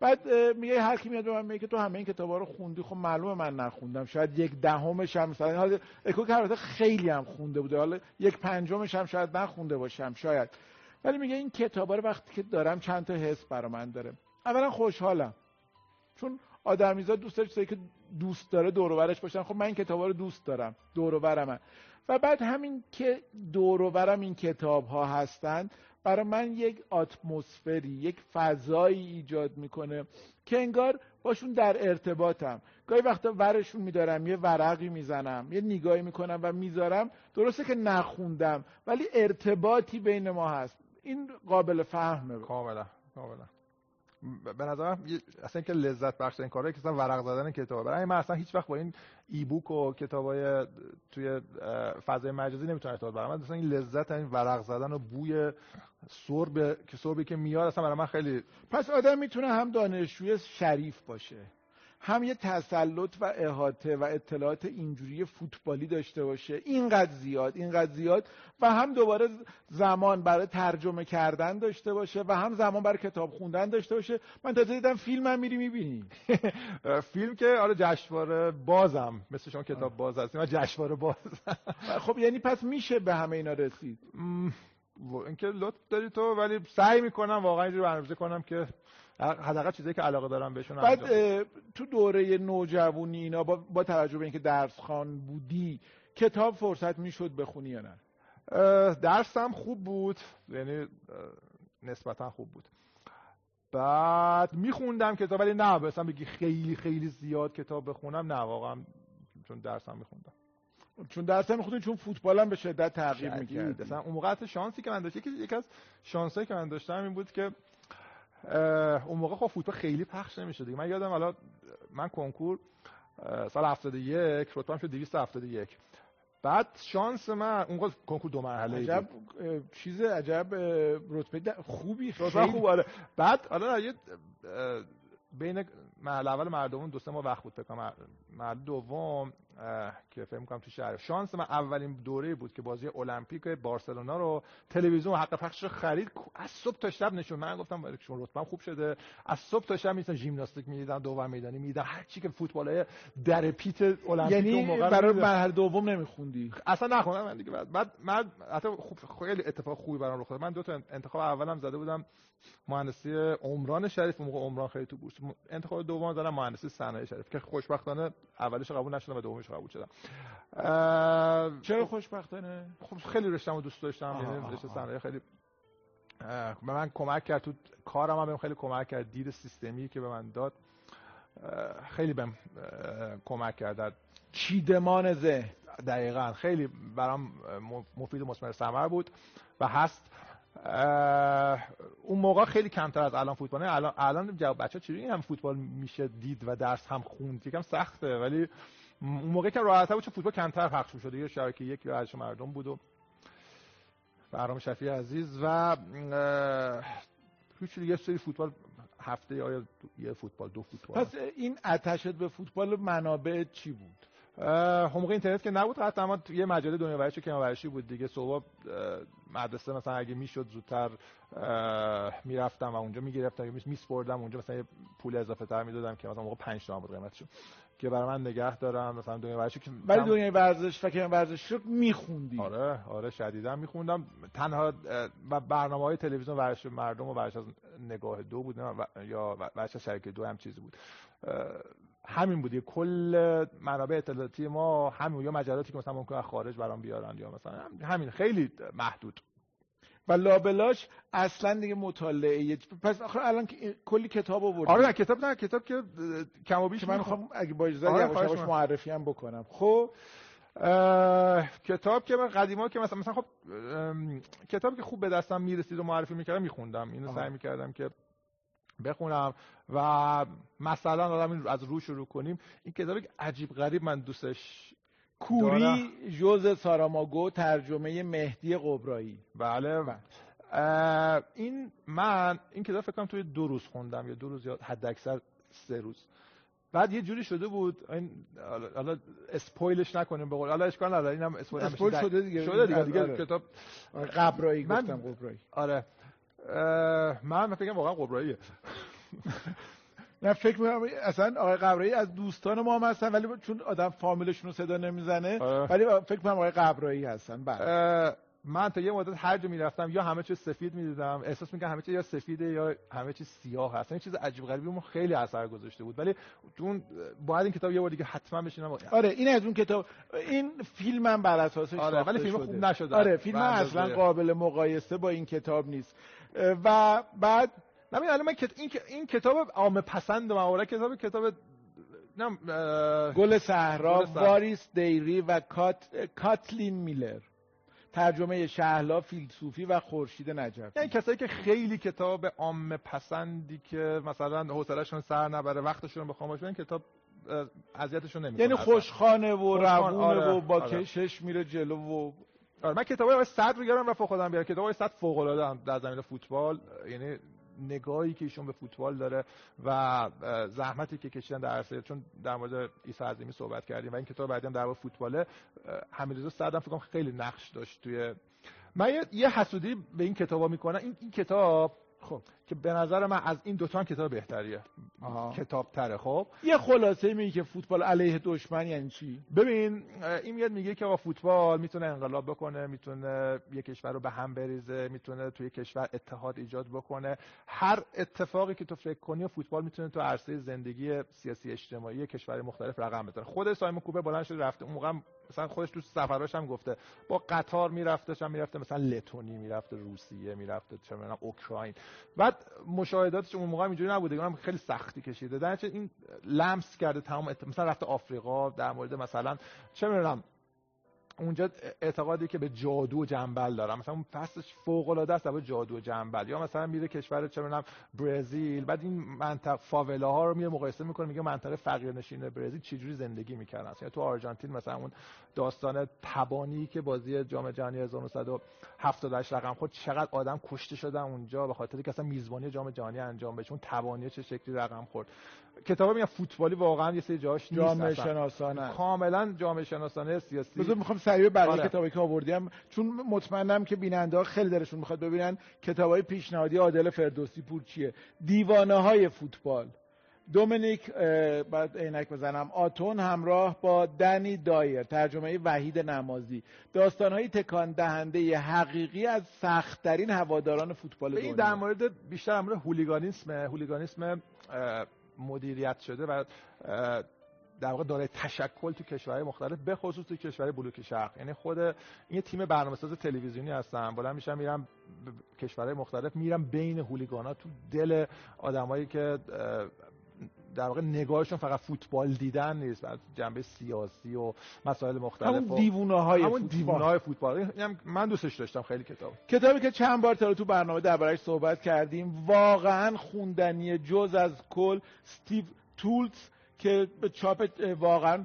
[SPEAKER 1] بعد میگه هر کی میاد به من میگه تو همه این کتابا رو خوندی. خب معلومه من نخوندم. شاید یک دهمش هم مثلا حالا اکو که خیلی هم خونده بوده. حالا یک پنجمش هم شاید نخونده باشم شاید. ولی میگه این کتابا رو وقتی که دارم چند تا حس برا من داره. اولا خوشحالم. چون آدمیزاد دوست داره که دوست داره دور باشن. خب من این کتابا رو دوست دارم. دور و و بعد همین که دور و این کتاب ها هستند برای من یک اتمسفری یک فضایی ایجاد می‌کنه که انگار باشون در ارتباطم. گاهی وقتا ورشون میدارم یه ورقی می‌زنم یه نگاهی می‌کنم و می‌ذارم. درسته که نخوندم ولی ارتباطی بین ما هست. این قابل فهمه.
[SPEAKER 2] کاملا کاملا. به نظرم اصلا که لذت بخش این کاره که اصلا ورق زدن کتاب برای من اصلا هیچ وقت با این ای بوک و کتابای توی فضای مجازی نمی‌تونم ارتباط برقرار اصلا این لذت این ورق زدن و بوی سرب که سربی که میاد اصلا برای من خیلی
[SPEAKER 1] پس آدم می‌تونه هم دانشجوی شریف باشه. هم یه تسلط و احاطه و اطلاعات اینجوری فوتبالی داشته باشه. اینقدر زیاد اینقدر زیاد و هم دوباره زمان برای ترجمه کردن داشته باشه و هم زمان برای کتاب خوندن داشته باشه. من تازه دیدم فیلم هم میری می‌بینی.
[SPEAKER 2] فیلم که آره جشنواره بازم. مثل شما کتاب باز هستیم و جشنواره باز.
[SPEAKER 1] خب یعنی پس میشه به همه اینا رسید؟
[SPEAKER 2] اینکه لطف داری تو ولی سعی می‌کنم واقعا اینجوری برنامه‌ریزی کنم که حداقل چیزایی که علاقه دارم بهشون
[SPEAKER 1] بعد تو دوره نوجوانی اینا با, با توجه به اینکه درس خان بودی کتاب فرصت می‌شد بخونی یا نه؟
[SPEAKER 2] درسم خوب بود. یعنی نسبتا خوب بود. بعد میخوندم کتاب ولی نه مثلا بگی خیلی خیلی زیاد کتاب بخونم نه واقعا چون درسم میخوندم.
[SPEAKER 1] چون درسم میخوندم چون فوتبالم به شدت تغییر می‌کرد.
[SPEAKER 2] مثلا اون موقع شانسی که من داشتم یکی از شانسایی که من داشتم این بود که اون موقع خب فوتبال خیلی پخش نمیشه دیگه. من یادم حالا من کنکور سال 71 رتبه‌ام شد 271 بعد شانس من اون کنکور دو مرحله
[SPEAKER 1] عجب چیز عجب رتبه خوبی
[SPEAKER 2] خیلی. خوب آره. بعد حالا یه بین مرحله اول مردمون دو سه ماه وقت بود فکر مرحله دوم که فکر کنم تو شهر. شانس من اولین دوره بود که بازی المپیک بارسلونا رو تلویزیون حق پخش خرید از صبح تا شب نشون من گفتم چون رتبم خوب شده. از صبح تا شب می‌تونم ژیمناستیک می‌دیدم دوم میدانی می‌دیدم هر چی که فوتبال در پیت المپیک
[SPEAKER 1] یعنی برای مرحله دوم نمیخوندی؟
[SPEAKER 2] اصلا نخوندم من دیگه. بعد من حتی خوب خیلی اتفاق خوبی برام رخ داد. من دو تا انتخاب اولم زده بودم. مهندسی عمران شریف موقع عمران خیلی تو بورس. انتخاب دوم زدم مهندسی صنایع شریف که خوشبختانه اولش قبول نشدم و دومش قبول شدم.
[SPEAKER 1] چرا خوشبختانه؟
[SPEAKER 2] خب خیلی رشتم دوست داشتم یعنی رشته صنایع خیلی به من کمک کرد تو کارم هم خیلی کمک کرد دید سیستمی که به من داد خیلی بهم کمک کرد.
[SPEAKER 1] چیدمان ذهن
[SPEAKER 2] دقیقا خیلی برام مفید و مثمر ثمر بود و هست. اون موقع خیلی کمتر از الان فوتبال الان الان جواب بچه چجوری هم فوتبال میشه دید و درس هم خوند یکم سخته ولی اون موقع که راحت بود چون فوتبال کمتر پخش شده یه شبکه یک یا مردم بود و برام شفیع عزیز و هیچ یه سری فوتبال هفته یا یه فوتبال دو فوتبال.
[SPEAKER 1] پس این اتشت به فوتبال منابع چی بود؟
[SPEAKER 2] موقع اینترنت که نبود حتی اما یه مجله دنیا ورزشی که ورزشی بود دیگه. صبح مدرسه مثلا اگه می‌شد زودتر می‌رفتم و اونجا می‌گرفتم یا میسپردم اونجا. مثلا یه پول اضافه تر می‌دادم که مثلا موقع 5 تومن بود قیمتش که برای من نگه دارم مثلا دنیا ورزشی که
[SPEAKER 1] ولی دنیا ورزش فکر ورزش رو میخوندی.
[SPEAKER 2] آره آره شدیدا میخوندم. تنها و برنامه های تلویزیون ورزش مردم و ورزش از نگاه دو بود یا ورزش شرکت دو هم چیزی بود. همین بود. کل منابع اطلاعاتی ما همین یا مجلاتی که مثلا ممکن از خارج برام بیارن یا مثلا همین خیلی محدود.
[SPEAKER 1] و لابلاش اصلا دیگه مطالعه پس آخر الان کلی کتاب آوردی.
[SPEAKER 2] آره کتاب نه کتاب که کم و بیش
[SPEAKER 1] من می‌خوام. اگه با اجازه آره معرفی هم بکنم. خب
[SPEAKER 2] کتاب که من قدیما که مثلا مثلا خب کتاب که خوب به دستم می‌رسید و معرفی می‌کردم میخوندم. اینو سعی می‌کردم که بخونم و مثلا آدم از رو شروع کنیم. این کتاب عجیب غریب من دوستش
[SPEAKER 1] کوری جوز ساراماگو ترجمه مهدی قبرایی.
[SPEAKER 2] بله, بله. این من این کتاب فکر کنم توی دو روز خوندم یا دو روز یا حد اکثر سه روز. بعد یه جوری شده بود این حالا اسپویلش نکنیم به قول حالا اشکال نداره اینم
[SPEAKER 1] اسپویل, اسپویل شده دیگه.
[SPEAKER 2] شده دیگه, دیگه آره. کتاب
[SPEAKER 1] قبرایی گفتم قبرایی.
[SPEAKER 2] آره. من فکر واقعا قبراییه
[SPEAKER 1] نه فکر می‌کنم اصلا آقای قبرایی از دوستان ما هم هستن ولی چون آدم فامیلشون رو صدا نمی‌زنه آره. ولی فکر می‌کنم آقای قبرایی هستن.
[SPEAKER 2] بله. من تا یه مدت هر جا می‌رفتم یا همه چیز سفید می‌دیدم احساس می‌کنم همه چیز یا سفیده یا همه چیز سیاه هست. این چیز عجیب غریبی اون خیلی اثر گذاشته بود. ولی اون باید این کتاب یه بار دیگه حتما بشینم.
[SPEAKER 1] آره این از اون کتاب این فیلم هم بر اساسش
[SPEAKER 2] آره ولی فیلم خوب نشده.
[SPEAKER 1] آره فیلم اصلا قابل مقایسه با این کتاب نیست. و بعد
[SPEAKER 2] نمی الان من این این کتاب عام پسند من کتاب کتاب
[SPEAKER 1] گل صحرا واریس دیری و کات... کاتلین میلر. ترجمه شهلا فیلسوفی و خورشید نجف
[SPEAKER 2] یعنی کسایی که خیلی کتاب عام پسندی که مثلا حوصله‌شون سر نبره وقتشون خاموش این کتاب اذیتشون نمی‌کنه
[SPEAKER 1] یعنی خوشخانه و روونه آره، و با آره. کشش میره جلو و
[SPEAKER 2] آره من کتابای صد رو گرم و خودم بیارم کتابای صد فوق العاده در زمین فوتبال یعنی نگاهی که ایشون به فوتبال داره و زحمتی که کشیدن در عرصه چون در مورد عیسی عظیمی صحبت کردیم و این کتاب بعدی هم در مورد فوتباله. حمیدرضا سعدم فکر خیلی نقش داشت توی من یه حسودی به این کتابا می‌کنم. این, این کتاب خب. که به نظر من از این دوتا کتاب بهتریه. کتاب تره خب.
[SPEAKER 1] یه خلاصه میگه که فوتبال علیه دشمن یعنی چی؟
[SPEAKER 2] ببین این میاد میگه که فوتبال می‌تونه انقلاب بکنه می‌تونه یه کشور رو به هم بریزه می‌تونه توی کشور اتحاد ایجاد بکنه. هر اتفاقی که تو فکر کنی فوتبال می‌تونه تو عرصه زندگی سیاسی اجتماعی کشور مختلف رقم بزنه. خود سایمون کوبه بلند شده رفته. اون موقع مثلا خودش تو سفراش هم گفته با قطار می‌رفته هم می‌رفته مثلا لتونی می‌رفته روسیه می‌رفته چه می‌دونم اوکراین. بعد مشاهداتش اون موقع اینجوری نبوده اونم خیلی سختی کشیده. در این لمس کرده تمام مثلا رفته آفریقا در مورد مثلا چه می‌دونم اونجا اعتقادی که به جادو و جنبل دارم. مثلا اون فصلش فوق العاده است به جادو و جنبل. یا مثلا میره کشور چه می‌دونم برزیل بعد این منطقه فاولا ها رو میره مقایسه می‌کنه میگه منطقه فقیر نشین برزیل چجوری زندگی می‌کردن یعنی تو آرژانتین مثلا اون داستان تبانی که بازی جام جهانی 1978 رقم خود چقدر آدم کشته شدن اونجا به خاطر که اصلا میزبانی جام جهانی انجام بشه اون تبانی چه شکلی رقم خورد. کتاب میگم فوتبالی واقعا یه سری جاش
[SPEAKER 1] نیست جامعه شناسانه.
[SPEAKER 2] کاملا جامعه شناسانه سیاسی.
[SPEAKER 1] بذار می‌خوام سریع برای آره. کتابی که آوردیم چون مطمئنم که بیننده ها خیلی درشون می‌خواد ببینن کتابای پیشنهادی عادل فردوسی پور چیه. دیوانه های فوتبال. دومینیک بعد عینک بزنم. آتون همراه با دنی دایر ترجمه وحید نمازی. های تکان دهنده حقیقی از سختترین هواداران فوتبال
[SPEAKER 2] دنیا. در مورد بیشتر در مورد هولیگانیسم هولیگانیسم مدیریت شده و در واقع داره تشکل تو کشورهای مختلف به خصوص تو کشورهای بلوک شرق. یعنی خود این تیم برنامه‌ساز تلویزیونی هستن. بلند میشم میرم کشورهای مختلف میرم بین هولیگانا تو دل آدمایی که در واقع نگاهشون فقط فوتبال دیدن نیست جنبه سیاسی و مسائل مختلف
[SPEAKER 1] همون دیوونه های
[SPEAKER 2] همون دیوونه های فوتبال. من دوستش داشتم خیلی کتاب
[SPEAKER 1] کتابی که چند بار تو برنامه دربارش صحبت کردیم واقعا خوندنی جز از کل استیو تولز که به چاپ واقعا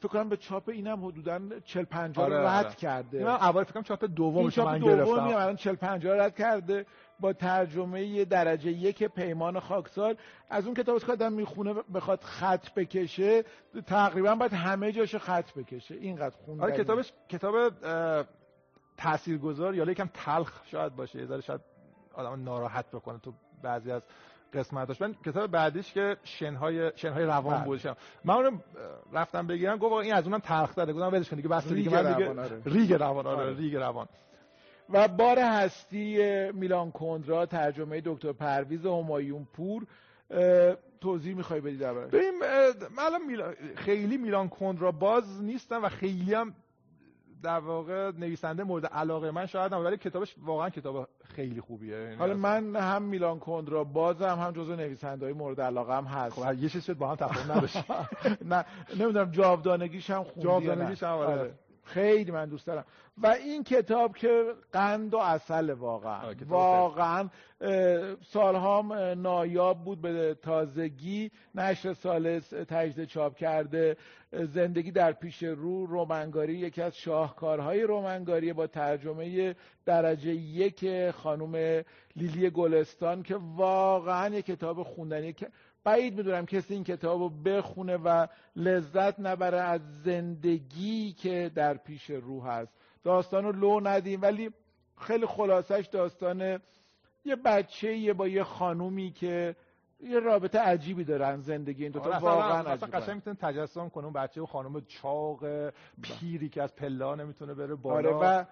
[SPEAKER 1] فکر کنم به چاپ اینم حدودا 40 50 آره رد آره. کرده.
[SPEAKER 2] من اول فکر کنم چاپ دومش من گرفتم. دومی
[SPEAKER 1] الان 40 50 رد کرده. با ترجمه درجه یک پیمان خاکسار. از اون کتاب که آدم می‌خونه بخواد خط بکشه تقریبا باید همه جاشو خط بکشه. اینقدر خونده
[SPEAKER 2] آره کتابش کتاب تاثیرگذار یا یکم تلخ شاید باشه. یه شاید آدم ناراحت بکنه تو بعضی از قسمتاش. من کتاب بعدیش که شنهای شنهای روان بله. بود من اونم رفتم بگیرم گفت این از اونم تلخ داره گفتم ولش کن دیگه بس دیگه من دیگه آره. ریگ روان آره, آره. ریگ روان.
[SPEAKER 1] و بار هستی میلان کندرا ترجمه دکتر پرویز همایون پور توضیح می‌خوای بدی دربارش
[SPEAKER 2] ببین خیلی میلان کندرا باز نیستم و خیلی هم در واقع نویسنده مورد علاقه من شاید هم ولی کتابش واقعا کتاب خیلی خوبیه. یعنی
[SPEAKER 1] حالا من هم میلان کندرا بازم هم جزو نویسنده های مورد علاقه هم هست.
[SPEAKER 2] خب یه چیز با هم تفاهم نداشت
[SPEAKER 1] نه نمی‌دونم جاودانگیش هم خوندی
[SPEAKER 2] جاودانگیش هم آره. آره.
[SPEAKER 1] خیلی من دوست دارم. و این کتاب که قند و اصل واقعا. واقعا سالها نایاب بود به تازگی. نشر سال تجده چاپ کرده. زندگی در پیش رو رومنگاری یکی از شاهکارهای رومنگاری با ترجمه درجه یک خانم لیلی گلستان که واقعا یک کتاب خوندنی بعید می‌دونم کسی این کتاب رو بخونه و لذت نبره از زندگی که در پیش رو هست داستان رو لو ندیم ولی خیلی خلاصش داستان یه بچه با یه خانومی که یه رابطه عجیبی دارن زندگی این دوتا آره، واقعا
[SPEAKER 2] اصلا قشنگ می‌تونه تجسم کنه اون بچه و خانم چاق پیری که از پلا نمی‌تونه بره بالا
[SPEAKER 1] آره و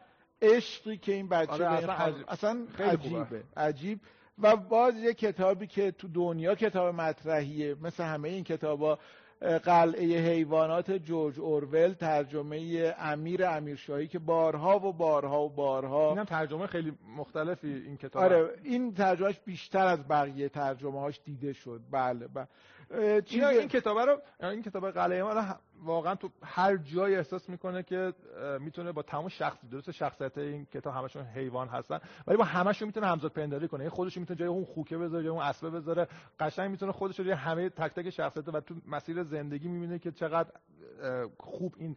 [SPEAKER 1] عشقی که این بچه
[SPEAKER 2] آره، اصلا عجیب.
[SPEAKER 1] اصلا
[SPEAKER 2] خیلی خوبه.
[SPEAKER 1] عجیبه عجیب و باز یه کتابی که تو دنیا کتاب مطرحیه مثل همه این کتابا قلعه حیوانات جورج اورول ترجمه امیر امیرشاهی که بارها و بارها و بارها
[SPEAKER 2] اینم ترجمه خیلی مختلفی این کتاب.
[SPEAKER 1] آره این ترجمهش بیشتر از بقیه ترجمه هاش دیده شد. بله بله.
[SPEAKER 2] اینا این کتابه رو این کتاب قلعه ما واقعا تو هر جایی احساس می‌کنه که می‌تونه با تمام شخص درست شخصیت این کتاب همشون حیوان هستن. ولی با همشون می‌تونه همزاد پنداری کنه. خودش می‌تونه جای اون خوکه بذاره جای اون اسبه بذاره. قشنگ می‌تونه خودش رو همه تک تک شخصیت و تو مسیر زندگی می‌بینه که چقدر خوب این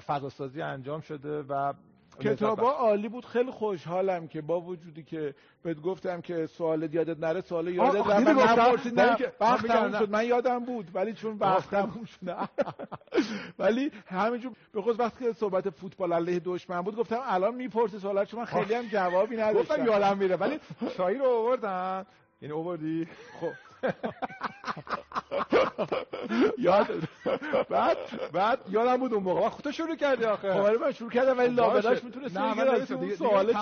[SPEAKER 2] فضاسازی انجام شده و
[SPEAKER 1] کتابا عالی بود. خیلی خوشحالم که با وجودی که بهت گفتم که سوال یادت نره سوال یادت
[SPEAKER 2] دیدی
[SPEAKER 1] من وقت. شد. من یادم بود ولی چون وقت تموم شد. ولی همینجور به خصوص وقتی که صحبت فوتبال علیه دشمن بود گفتم الان می‌پرسی سوالات چون من خیلی هم جوابی نداشتم.
[SPEAKER 2] گفتم یادم میره ولی شاهی رو آوردن یعنی آوردی؟
[SPEAKER 1] خب.
[SPEAKER 2] یاد بعد بعد یادم بود اون موقع. خودت شروع کردی آخه.
[SPEAKER 1] خب ولی من شروع کردم ولی لابلاش می‌تونست. اون
[SPEAKER 2] دیگه
[SPEAKER 1] سوال
[SPEAKER 2] دیگه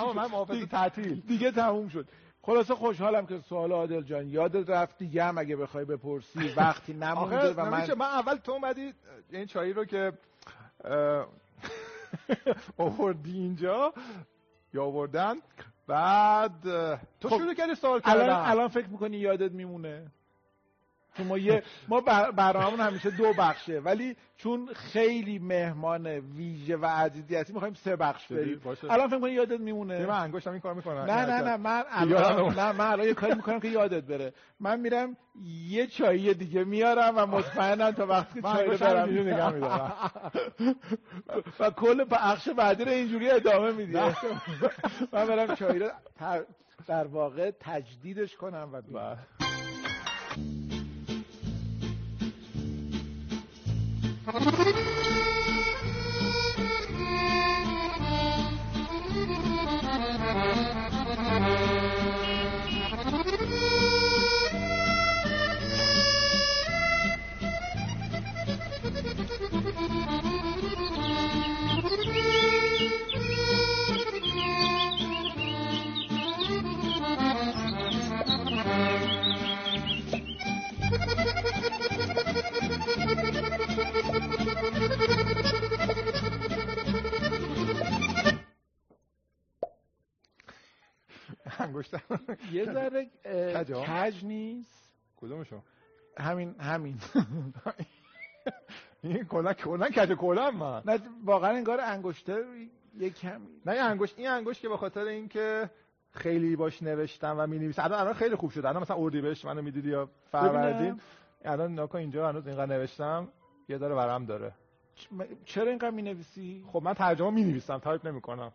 [SPEAKER 1] چی دیگه-
[SPEAKER 2] تعطیل.
[SPEAKER 1] دیگه تموم شد. خلاصه خوشحالم که سوال عادل جان. یادت رفت دیگه هم اگه بخوای بپرسی وقتی نمونده و من
[SPEAKER 2] نمیشه. من اول تو اومدی این چایی رو که آوردی اینجا یا آوردن بعد تو
[SPEAKER 1] خب،
[SPEAKER 2] شروع کردی سوال
[SPEAKER 1] الان
[SPEAKER 2] کردن.
[SPEAKER 1] الان فکر می‌کنی یادت میمونه؟ چون ما یه ما بر- برنامه‌مون همیشه دو بخشه. ولی چون خیلی مهمان ویژه و عزیزی هستی می‌خوایم سه بخش؟ بریم. الان فکر می‌کنی یادت میمونه؟
[SPEAKER 2] من انگشتم این کار می‌کنم.
[SPEAKER 1] نه نه نه من الان. نه من الان یه کاری می‌کنم که یادت بره. من میرم یه چایی دیگه میارم و مطمئنم تا وقتی چای رو برم.
[SPEAKER 2] نگه می‌دارم.
[SPEAKER 1] و کل بخش بعدی رو اینجوری ادامه میدی. من برم چای رو در واقع تجدیدش کنم و Thank
[SPEAKER 2] you. انگشتم
[SPEAKER 1] یه ذره؟ کج نیست؟
[SPEAKER 2] کدومشون
[SPEAKER 1] همین همین.
[SPEAKER 2] این کلا کلا کج کلا من
[SPEAKER 1] نه واقعا انگار انگشتر یه کمی.
[SPEAKER 2] نه انگشت این انگشت که به خاطر اینکه خیلی باش نوشتم و می نویسم الان الان خیلی خوب شد. الان مثلا اردیبهشت منو می‌دیدی یا فروردین. الان نکن اینجا هنوز اینقدر نوشتم. یه داره. ورم داره
[SPEAKER 1] چرا اینقدر می نویسی؟
[SPEAKER 2] خب من ترجمه می نویسم تایپ نمی کنم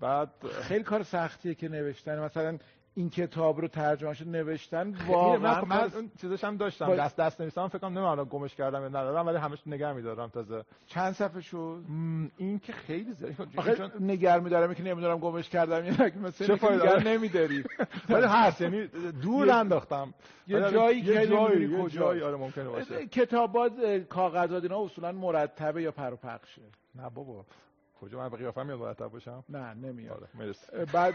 [SPEAKER 2] بعد
[SPEAKER 1] خیلی کار سختیه که نوشتن. مثلا این کتاب رو ترجمهش نوشتن
[SPEAKER 2] خیلی-
[SPEAKER 1] واقعا
[SPEAKER 2] من, من
[SPEAKER 1] کار-
[SPEAKER 2] اون چیزش هم داشتم
[SPEAKER 1] با-
[SPEAKER 2] دست دست نویسم فکر کنم نمی‌دونم گمش کردم یا ندارم ولی همش نگه میدارم تازه.
[SPEAKER 1] چند صفحه شد؟
[SPEAKER 2] این که خیلی زیاد.
[SPEAKER 1] آخه
[SPEAKER 2] چون-
[SPEAKER 1] نگر میدارم که نمی‌دونم گمش کردم یا نه مثل
[SPEAKER 2] چه فایده؟
[SPEAKER 1] نمیداری.
[SPEAKER 2] ولی هست یعنی دور انداختم.
[SPEAKER 1] یه جایی که
[SPEAKER 2] جایی
[SPEAKER 1] نمی‌دونی
[SPEAKER 2] یه
[SPEAKER 1] کجا.
[SPEAKER 2] جایی آره ممکنه باشه.
[SPEAKER 1] کتابات کاغذات اینا اصولا مرتبه یا پر و پخشه؟
[SPEAKER 2] نه بابا. کجا؟ من قیافم میاد مرتب باشم
[SPEAKER 1] نه نمیاد.
[SPEAKER 2] آره مرسی.
[SPEAKER 1] بعد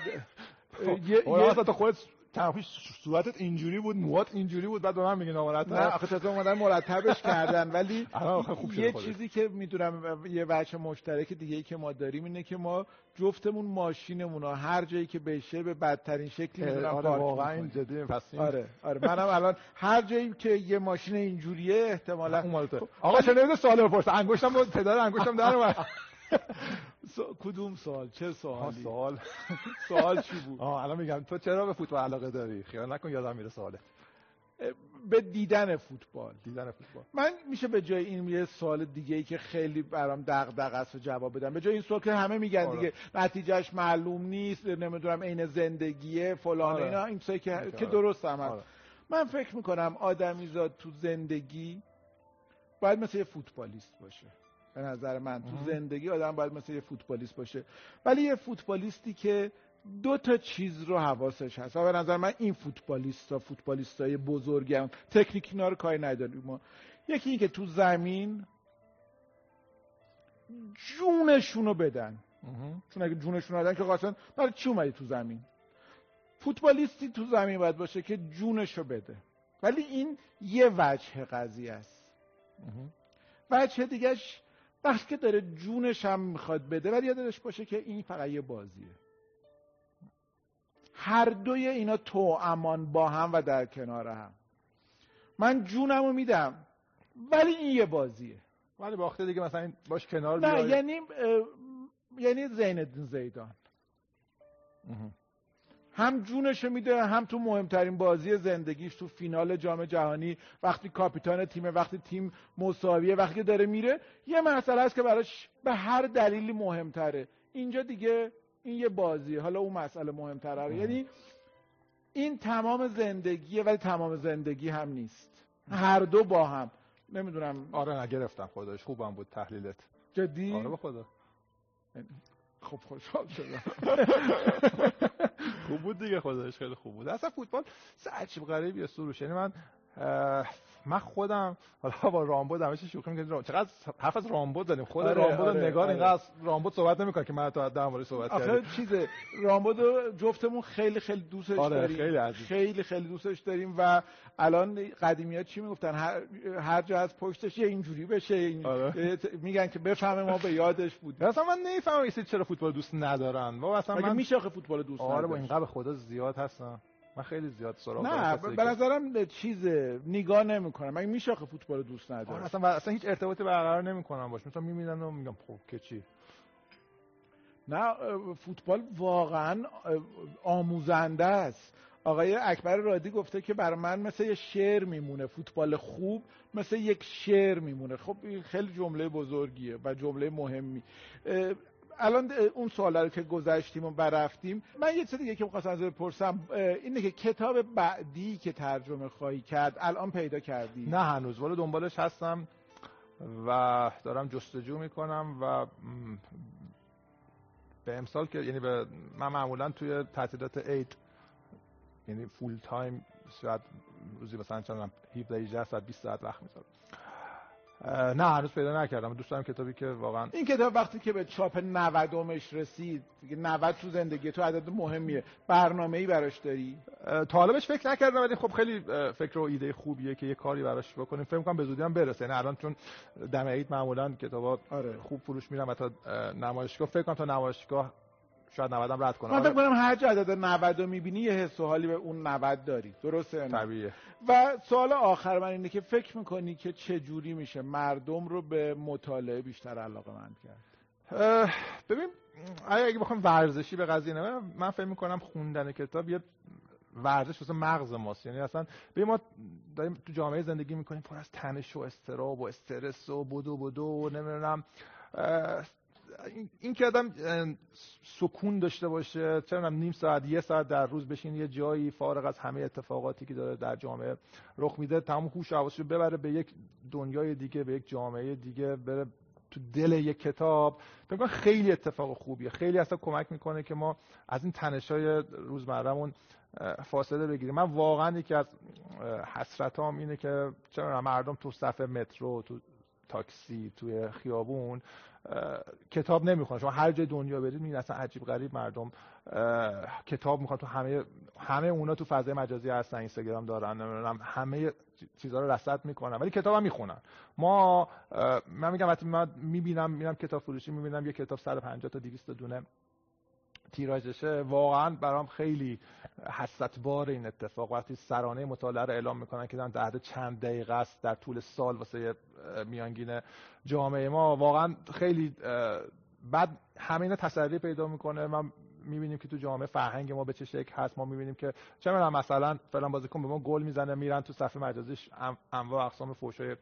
[SPEAKER 1] اه، یه-
[SPEAKER 2] تو خودت تنفیش صورتت اینجوری بود موات اینجوری بود بعد به من میگی نامرتب.
[SPEAKER 1] نه آخه تازه اومدن مرتبش کردن ولی
[SPEAKER 2] خوب
[SPEAKER 1] یه
[SPEAKER 2] خودش.
[SPEAKER 1] چیزی که می‌دونم یه بچه مشترک دیگه ای که ما داریم اینه که ما جفتمون ماشینمون رو هر جایی که بشه به بدترین شکلی می‌دونم
[SPEAKER 2] آره واقعا این
[SPEAKER 1] می‌کنیم.
[SPEAKER 2] جدی پس این
[SPEAKER 1] آره آره. منم الان هر جایی که یه ماشین اینجوریه احتمالا
[SPEAKER 2] تو. آقا چه نمیده سوال بپرس انگشتم پدر انگشتم در
[SPEAKER 1] کدوم سوال چه سوالی
[SPEAKER 2] سوال
[SPEAKER 1] سوال چی بود
[SPEAKER 2] آه الان میگم تو چرا به فوتبال علاقه داری خیال نکن یادم میره سواله
[SPEAKER 1] به دیدن فوتبال
[SPEAKER 2] دیدن فوتبال
[SPEAKER 1] من میشه به جای این یه سوال دیگه ای که خیلی برام دغدغه است و جواب بدم به جای این سوال که همه میگن
[SPEAKER 2] آره.
[SPEAKER 1] دیگه نتیجهش معلوم نیست نمی‌دونم عین زندگیه فلان
[SPEAKER 2] آره.
[SPEAKER 1] اینا این که
[SPEAKER 2] آره.
[SPEAKER 1] که درست هم.
[SPEAKER 2] آره.
[SPEAKER 1] من فکر می‌کنم آدمیزاد تو زندگی باید مثل یه فوتبالیست باشه به نظر من. تو. زندگی آدم باید مثل یه فوتبالیست باشه. ولی یه فوتبالیستی که دو تا چیز رو حواسش هست. و به نظر من این فوتبالیست ها فوتبالیست های بزرگم تکنیک اینا رو کاری نداریم ما. یکی این که تو زمین جونشون رو بدن چون اگه جونشون ندن که قاصد برای چی اومدی تو زمین؟ فوتبالیستی تو زمین باید باشه که جونشو بده. ولی این یه وجه قضیه است. وجه دیگهش وقتی که داره جونش هم می‌خواد بده ولی یادش باشه که این فقط یه بازیه. هر دوی اینا تو امان با هم و در کنار هم. من جونمو میدم ولی این یه بازیه.
[SPEAKER 2] ولی باخته دیگه مثلا باش کنار
[SPEAKER 1] نه یعنی یعنی زین زیدان. هم جونشو میده هم تو مهمترین بازی زندگیش تو فینال جام جهانی. وقتی کاپیتان تیم وقتی تیم مساویه وقتی داره میره یه مسئله است که براش به هر دلیلی مهمتره. اینجا دیگه این یه بازیه. حالا اون مسئله مهمتره. یعنی این تمام زندگیه ولی تمام زندگی هم نیست. هر دو با هم. نمی‌دونم.
[SPEAKER 2] آره نگرفتم خودش. خوبم بود تحلیلت.
[SPEAKER 1] جدی؟
[SPEAKER 2] آره به خدا.
[SPEAKER 1] خب خوشحال شدم.
[SPEAKER 2] خوب بود دیگه خودش خیلی خوب بود. اصلا فوتبال سه عجیب غریبیه سروش. یعنی من من خودم حالا با رامبد همیشه شوخی می‌کنم چقدر حرف از رامبد زدیم. خود آره، رامبد آره، نگار آره. اینقدر رامبد صحبت نمی‌کنه که من تا در مورد صحبت کردم.
[SPEAKER 1] آخه چیزه رامبد جفتمون خیلی خیلی دوستش آره، داریم. خیلی, عزیز. خیلی خیلی دوستش داریم و الان قدیمی ها چی می‌گفتن؟ هر, هر جا از پشتش یه اینجوری بشه. این آره. میگن که بفهمه ما به یادش بود.
[SPEAKER 2] مثلا من نمی‌فهمم چرا فوتبال دوست ندارن.
[SPEAKER 1] با اصلا من میشه فوتبال دوست
[SPEAKER 2] آره با اینقدر خدا زیاد هستن من خیلی زیاد سراغ
[SPEAKER 1] نه به نظرم چیز نگاه نمی‌کنم. من میشه فوتبال دوست ندارم
[SPEAKER 2] اصلا اصلا هیچ ارتباطی برقرار نمی‌کنم باش. مثلا می‌بینن و میگم خب که چی؟
[SPEAKER 1] نه فوتبال واقعا آموزنده است. آقای اکبر رادی گفته که بر من مثل یه شعر میمونه. فوتبال خوب مثل یک شعر میمونه. خب این خیلی جمله بزرگیه و جمله مهمی. الان اون سوالا رو که گذشتیم و برفتیم من یه چیز دیگه که می‌خواستم بپرسم اینه که کتاب بعدی که ترجمه خواهی کرد الان پیدا کردی؟
[SPEAKER 2] نه هنوز. ولی دنبالش هستم و دارم جستجو می‌کنم و به امسال که یعنی به من معمولا توی تعطیلات عید یعنی فول تایم شاید روزی مثلا چند 17 18 ساعت 20 ساعت وقت می‌ذارم. نه هنوز پیدا نکردم. دوست دارم کتابی که واقعا
[SPEAKER 1] این کتاب وقتی که به چاپ 90 مش رسید دیگه 90 تو زندگی تو عدد مهمیه. برنامه ای براش داری؟
[SPEAKER 2] بهش فکر نکردم ولی خب خیلی فکر و ایده خوبیه که یه کاری براش بکنیم. فکر کنم به زودی هم برسه. یعنی الان چون دم عید معمولا کتابا آره. خوب فروش میرن و تا نمایشگاه فکر کنم تا نمایشگاه شاید 90 هم رد کنم.
[SPEAKER 1] من فکر کنم هر جا عدد 90 رو می‌بینی یه حس و حالی به اون 90 داری. درسته
[SPEAKER 2] طبیعیه.
[SPEAKER 1] و سوال آخر من اینه که فکر می‌کنی که چه جوری میشه مردم رو به مطالعه بیشتر علاقه مند کرد
[SPEAKER 2] ببین اگه بخوام ورزشی به قضیه نه من فکر می‌کنم خوندن کتاب یه ورزش واسه مغز ماست. یعنی اصلا به ما داریم تو جامعه زندگی می‌کنیم پر از تنش و استراب و استرس و بدو بدو و نمی‌دونم این که آدم سکون داشته باشه چرا نیم ساعت یه ساعت در روز بشین یه جایی فارغ از همه اتفاقاتی که داره در جامعه رخ میده تمام هوش و حواسش ببره به یک دنیای دیگه به یک جامعه دیگه بره تو دل یک کتاب. فکر خیلی اتفاق خوبیه. خیلی اصلا کمک می‌کنه که ما از این تنشای روزمرهمون فاصله بگیریم. من واقعا یکی از حسرتام اینه که چرا مردم تو صف مترو تو تاکسی توی خیابون کتاب نمی‌خونن. شما هر جای دنیا برید می‌بینید اصلا عجیب غریب مردم کتاب می‌خوان تو همه همه اونا تو فضای مجازی هستن اینستاگرام دارن نمی‌دونم همه چیزها رو رصد می‌کنن ولی کتاب هم می‌خونن. ما من میگم وقتی من می‌بینم میرم کتاب فروشی می‌بینم یه کتاب 150 تا 200 دونه تیراژشه واقعا برام خیلی حسرت بار این اتفاق. وقتی سرانه مطالعه رو اعلام می‌کنن که در چند دقیقه است در طول سال واسه میانگین جامعه ما واقعا خیلی بعد همین تسری پیدا می‌کنه. من می‌بینیم که تو جامعه فرهنگ ما به چه شکل هست. ما می‌بینیم که چه مثلا فلان بازیکن به ما گل می‌زنه میرن تو صفحه مجازیش انواع اقسام فوشای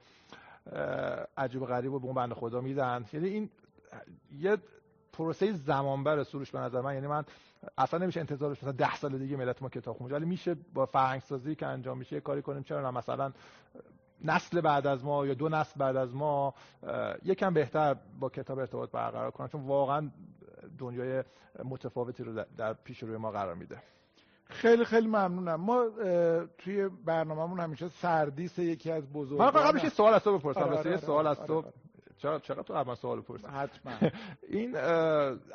[SPEAKER 2] عجیب غریب و به اون بنده خدا میدن. یعنی این یه پروسه زمان بر سروش به نظر من یعنی من اصلا نمیشه انتظارش مثلا ده سال دیگه ملت ما کتاب خونج ولی میشه با فرهنگ سازی که انجام میشه کاری کنیم. چرا مثلا نسل بعد از ما یا دو نسل بعد از ما یکم بهتر با کتاب ارتباط برقرار کنن. چون واقعا دنیای متفاوتی رو در پیش روی ما قرار میده.
[SPEAKER 1] خیلی خیلی ممنونم. ما توی برنامهمون همیشه سردیس یکی از بزرگان
[SPEAKER 2] من میشه سوال از تو بپرسم آره, آره،, آره، سوال از تو چرا چرا تو اول سوال پرسید
[SPEAKER 1] حتما.
[SPEAKER 2] این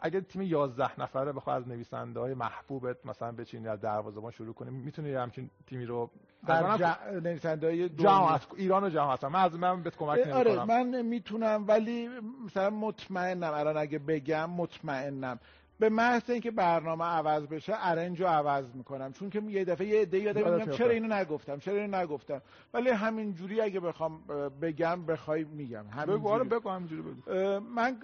[SPEAKER 2] اگه تیم 11 نفره بخواد از نویسنده های محبوبت مثلا بچینی از دروازه‌بان شروع کنیم می‌تونی همچین تیمی رو
[SPEAKER 1] در ج... نویسنده های
[SPEAKER 2] جهان ایران و جهان من از من بهت کمک نمی‌کنم.
[SPEAKER 1] آره من می‌تونم ولی مثلا مطمئنم الان اگه بگم مطمئنم. به محض اینکه برنامه عوض بشه ارنج رو عوض می‌کنم. چون که یه دفعه یه عده یادم میگم چرا اینو نگفتم؟ چرا اینو نگفتم؟ ولی همین جوری اگه بخوام بگم بخوای میگم. همین
[SPEAKER 2] بگو آره بگو همینجوری بگو.
[SPEAKER 1] من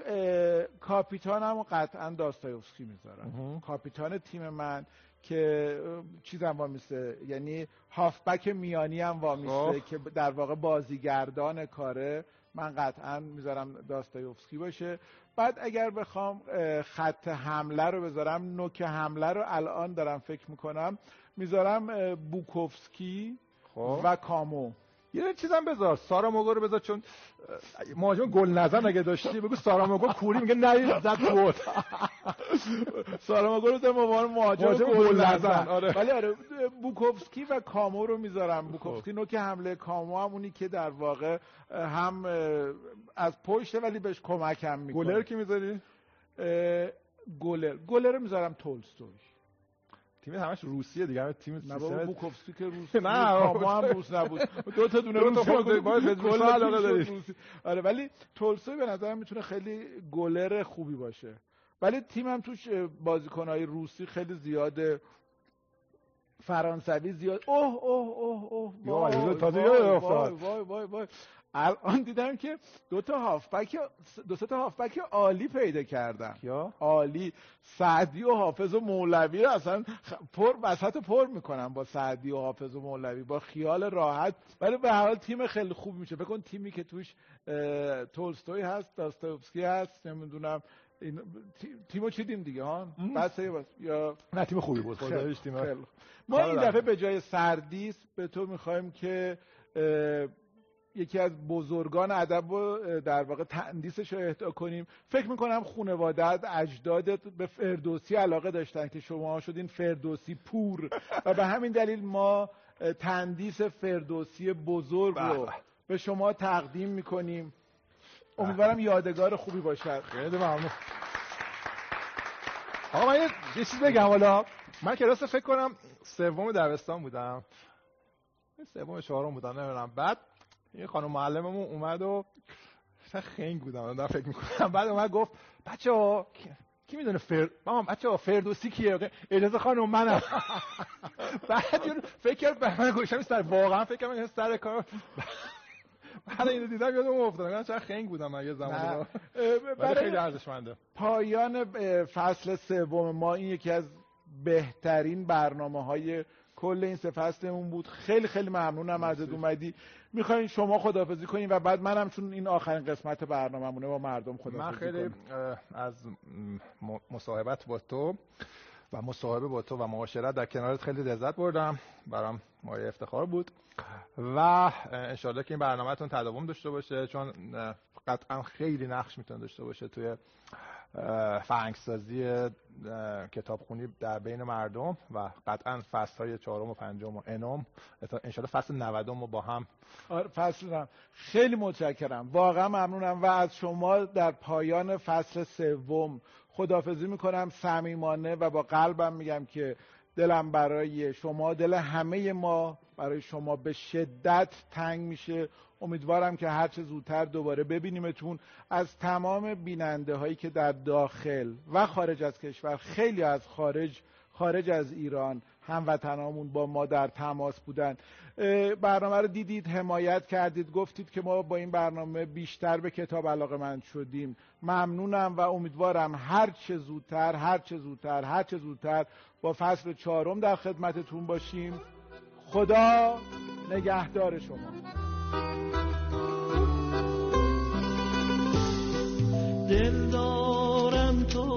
[SPEAKER 1] کاپیتانم قطعا داستایوفسکی می‌ذارم. کاپیتان تیم من که چیزم وامیسته. یعنی هافبک میانی هم وامیسته که در واقع بازیگردان کاره. من قطعا می‌ذارم داستایوفسکی باشه. بعد اگر بخوام خط حمله رو بذارم نوک حمله رو الان دارم فکر می‌کنم می‌ذارم بوکوفسکی خب. و کامو
[SPEAKER 2] یه چیزم بذار. سارا موگو رو بذار چون مهاجم گل نزن اگه داشتی بگو سارا موگو کوری میگه نه زد بود
[SPEAKER 1] سارا موگو رو عنوان مهاجم گل نزن. آره. ولی آره بوکوفسکی و کامو رو می‌ذارم. بوکوفسکی خب. نوک حمله کامو هم اونی که در واقع هم از پشت ولی بهش کمک هم می‌کنه.
[SPEAKER 2] گلر کی می‌ذاری؟
[SPEAKER 1] گلر. گلر رو می‌ذارم تولستوی.
[SPEAKER 2] تیم همش روسیه دیگه تیم
[SPEAKER 1] نه بابا بوکوفسکی که روس نه ما هم روس نبود. دو تا دونه روس
[SPEAKER 2] باید به روس علاقه
[SPEAKER 1] آره ولی تولستوی به نظر می‌تونه خیلی گلر خوبی باشه. ولی تیم هم توش بازیکنهای روسی خیلی زیاده فرانسوی زیاد. اوه اوه اوه اوه
[SPEAKER 2] تازه
[SPEAKER 1] وای وای وای وای. الان دیدم که دو تا هافبک دو تا هافبک عالی پیدا کردن.
[SPEAKER 2] کیا؟
[SPEAKER 1] عالی. سعدی و حافظ و مولوی رو اصلا پر وسط پر می‌کنم با سعدی و حافظ و مولوی. با خیال راحت. ولی به حال تیم خیلی خوب میشه. بکن تیمی که توش تولستوی هست داستایوفسکی هست نمی‌دونم این تیمو چیدیم دیگه ها؟ بس یا
[SPEAKER 2] نه تیم خوبی بود. تیم
[SPEAKER 1] ما این دفعه به جای سردیس به تو می‌خوایم که یکی از بزرگان ادب رو در واقع تندیسش رو اهدا کنیم. فکر می‌کنم خانوادت اجدادت به فردوسی علاقه داشتن که شما شدین فردوسی پور. و به همین دلیل ما تندیس فردوسی بزرگ رو به شما تقدیم می‌کنیم. امیدوارم یادگار خوبی باشد.
[SPEAKER 2] خیلی ممنون. آقا من یه چیز بگم حالا. من کلاس فکر کنم سوم دبستان بودم. سوم چهارم بودم نمی‌دونم. بعد این خانم معلممون اومد و خنگ بودم. دارم فکر می‌کنم. بعد اومد گفت بچه ها کی می‌دونه فر ماما بچه ها فردوسی کیه؟ اجازه خانم منم. بعد فکر کرد به من گوشم سر واقعا فکر کنم سر کار بعد اینو دیدم یادم افتاد. من چرا خنگ بودم من یه زمانی برای خیلی ارزشمنده.
[SPEAKER 1] پایان فصل سوم ما این یکی از بهترین برنامه های کل این سه فصلمون بود. خیلی خیلی ممنونم ازت. اومدی می‌خواین شما خدافزی کنین و بعد منم چون این آخرین قسمت برنامه‌مونه با مردم خدافزی
[SPEAKER 2] من خیلی از مصاحبت با تو و مصاحبه با تو و معاشرت در کنارت خیلی لذت بردم. برام مایه افتخار بود. و انشالله که این برنامهتون تداوم داشته باشه چون قطعا خیلی نقش می‌تونه داشته باشه توی فرهنگسازی کتابخونی در بین مردم و قطعا فصل های چهارم و پنجم و انم. انشالله فصل نودم رو با هم
[SPEAKER 1] آره فصل خیلی متشکرم. واقعا ممنونم و از شما در پایان فصل سوم. خدافزی می‌کنم صمیمانه و با قلبم میگم که دلم برای شما دل همه ما برای شما به شدت تنگ میشه. امیدوارم که هرچه زودتر دوباره ببینیمتون از تمام بیننده هایی که در داخل و خارج از کشور خیلی از خارج خارج از ایران هموطنامون با ما در تماس بودن. برنامه رو دیدید حمایت کردید گفتید که ما با این برنامه بیشتر به کتاب علاقه من شدیم. ممنونم و امیدوارم هر چه زودتر هر چه زودتر هر چه زودتر با فصل چهارم در خدمتتون باشیم. خدا نگهدار شما.
[SPEAKER 3] دل دارم تو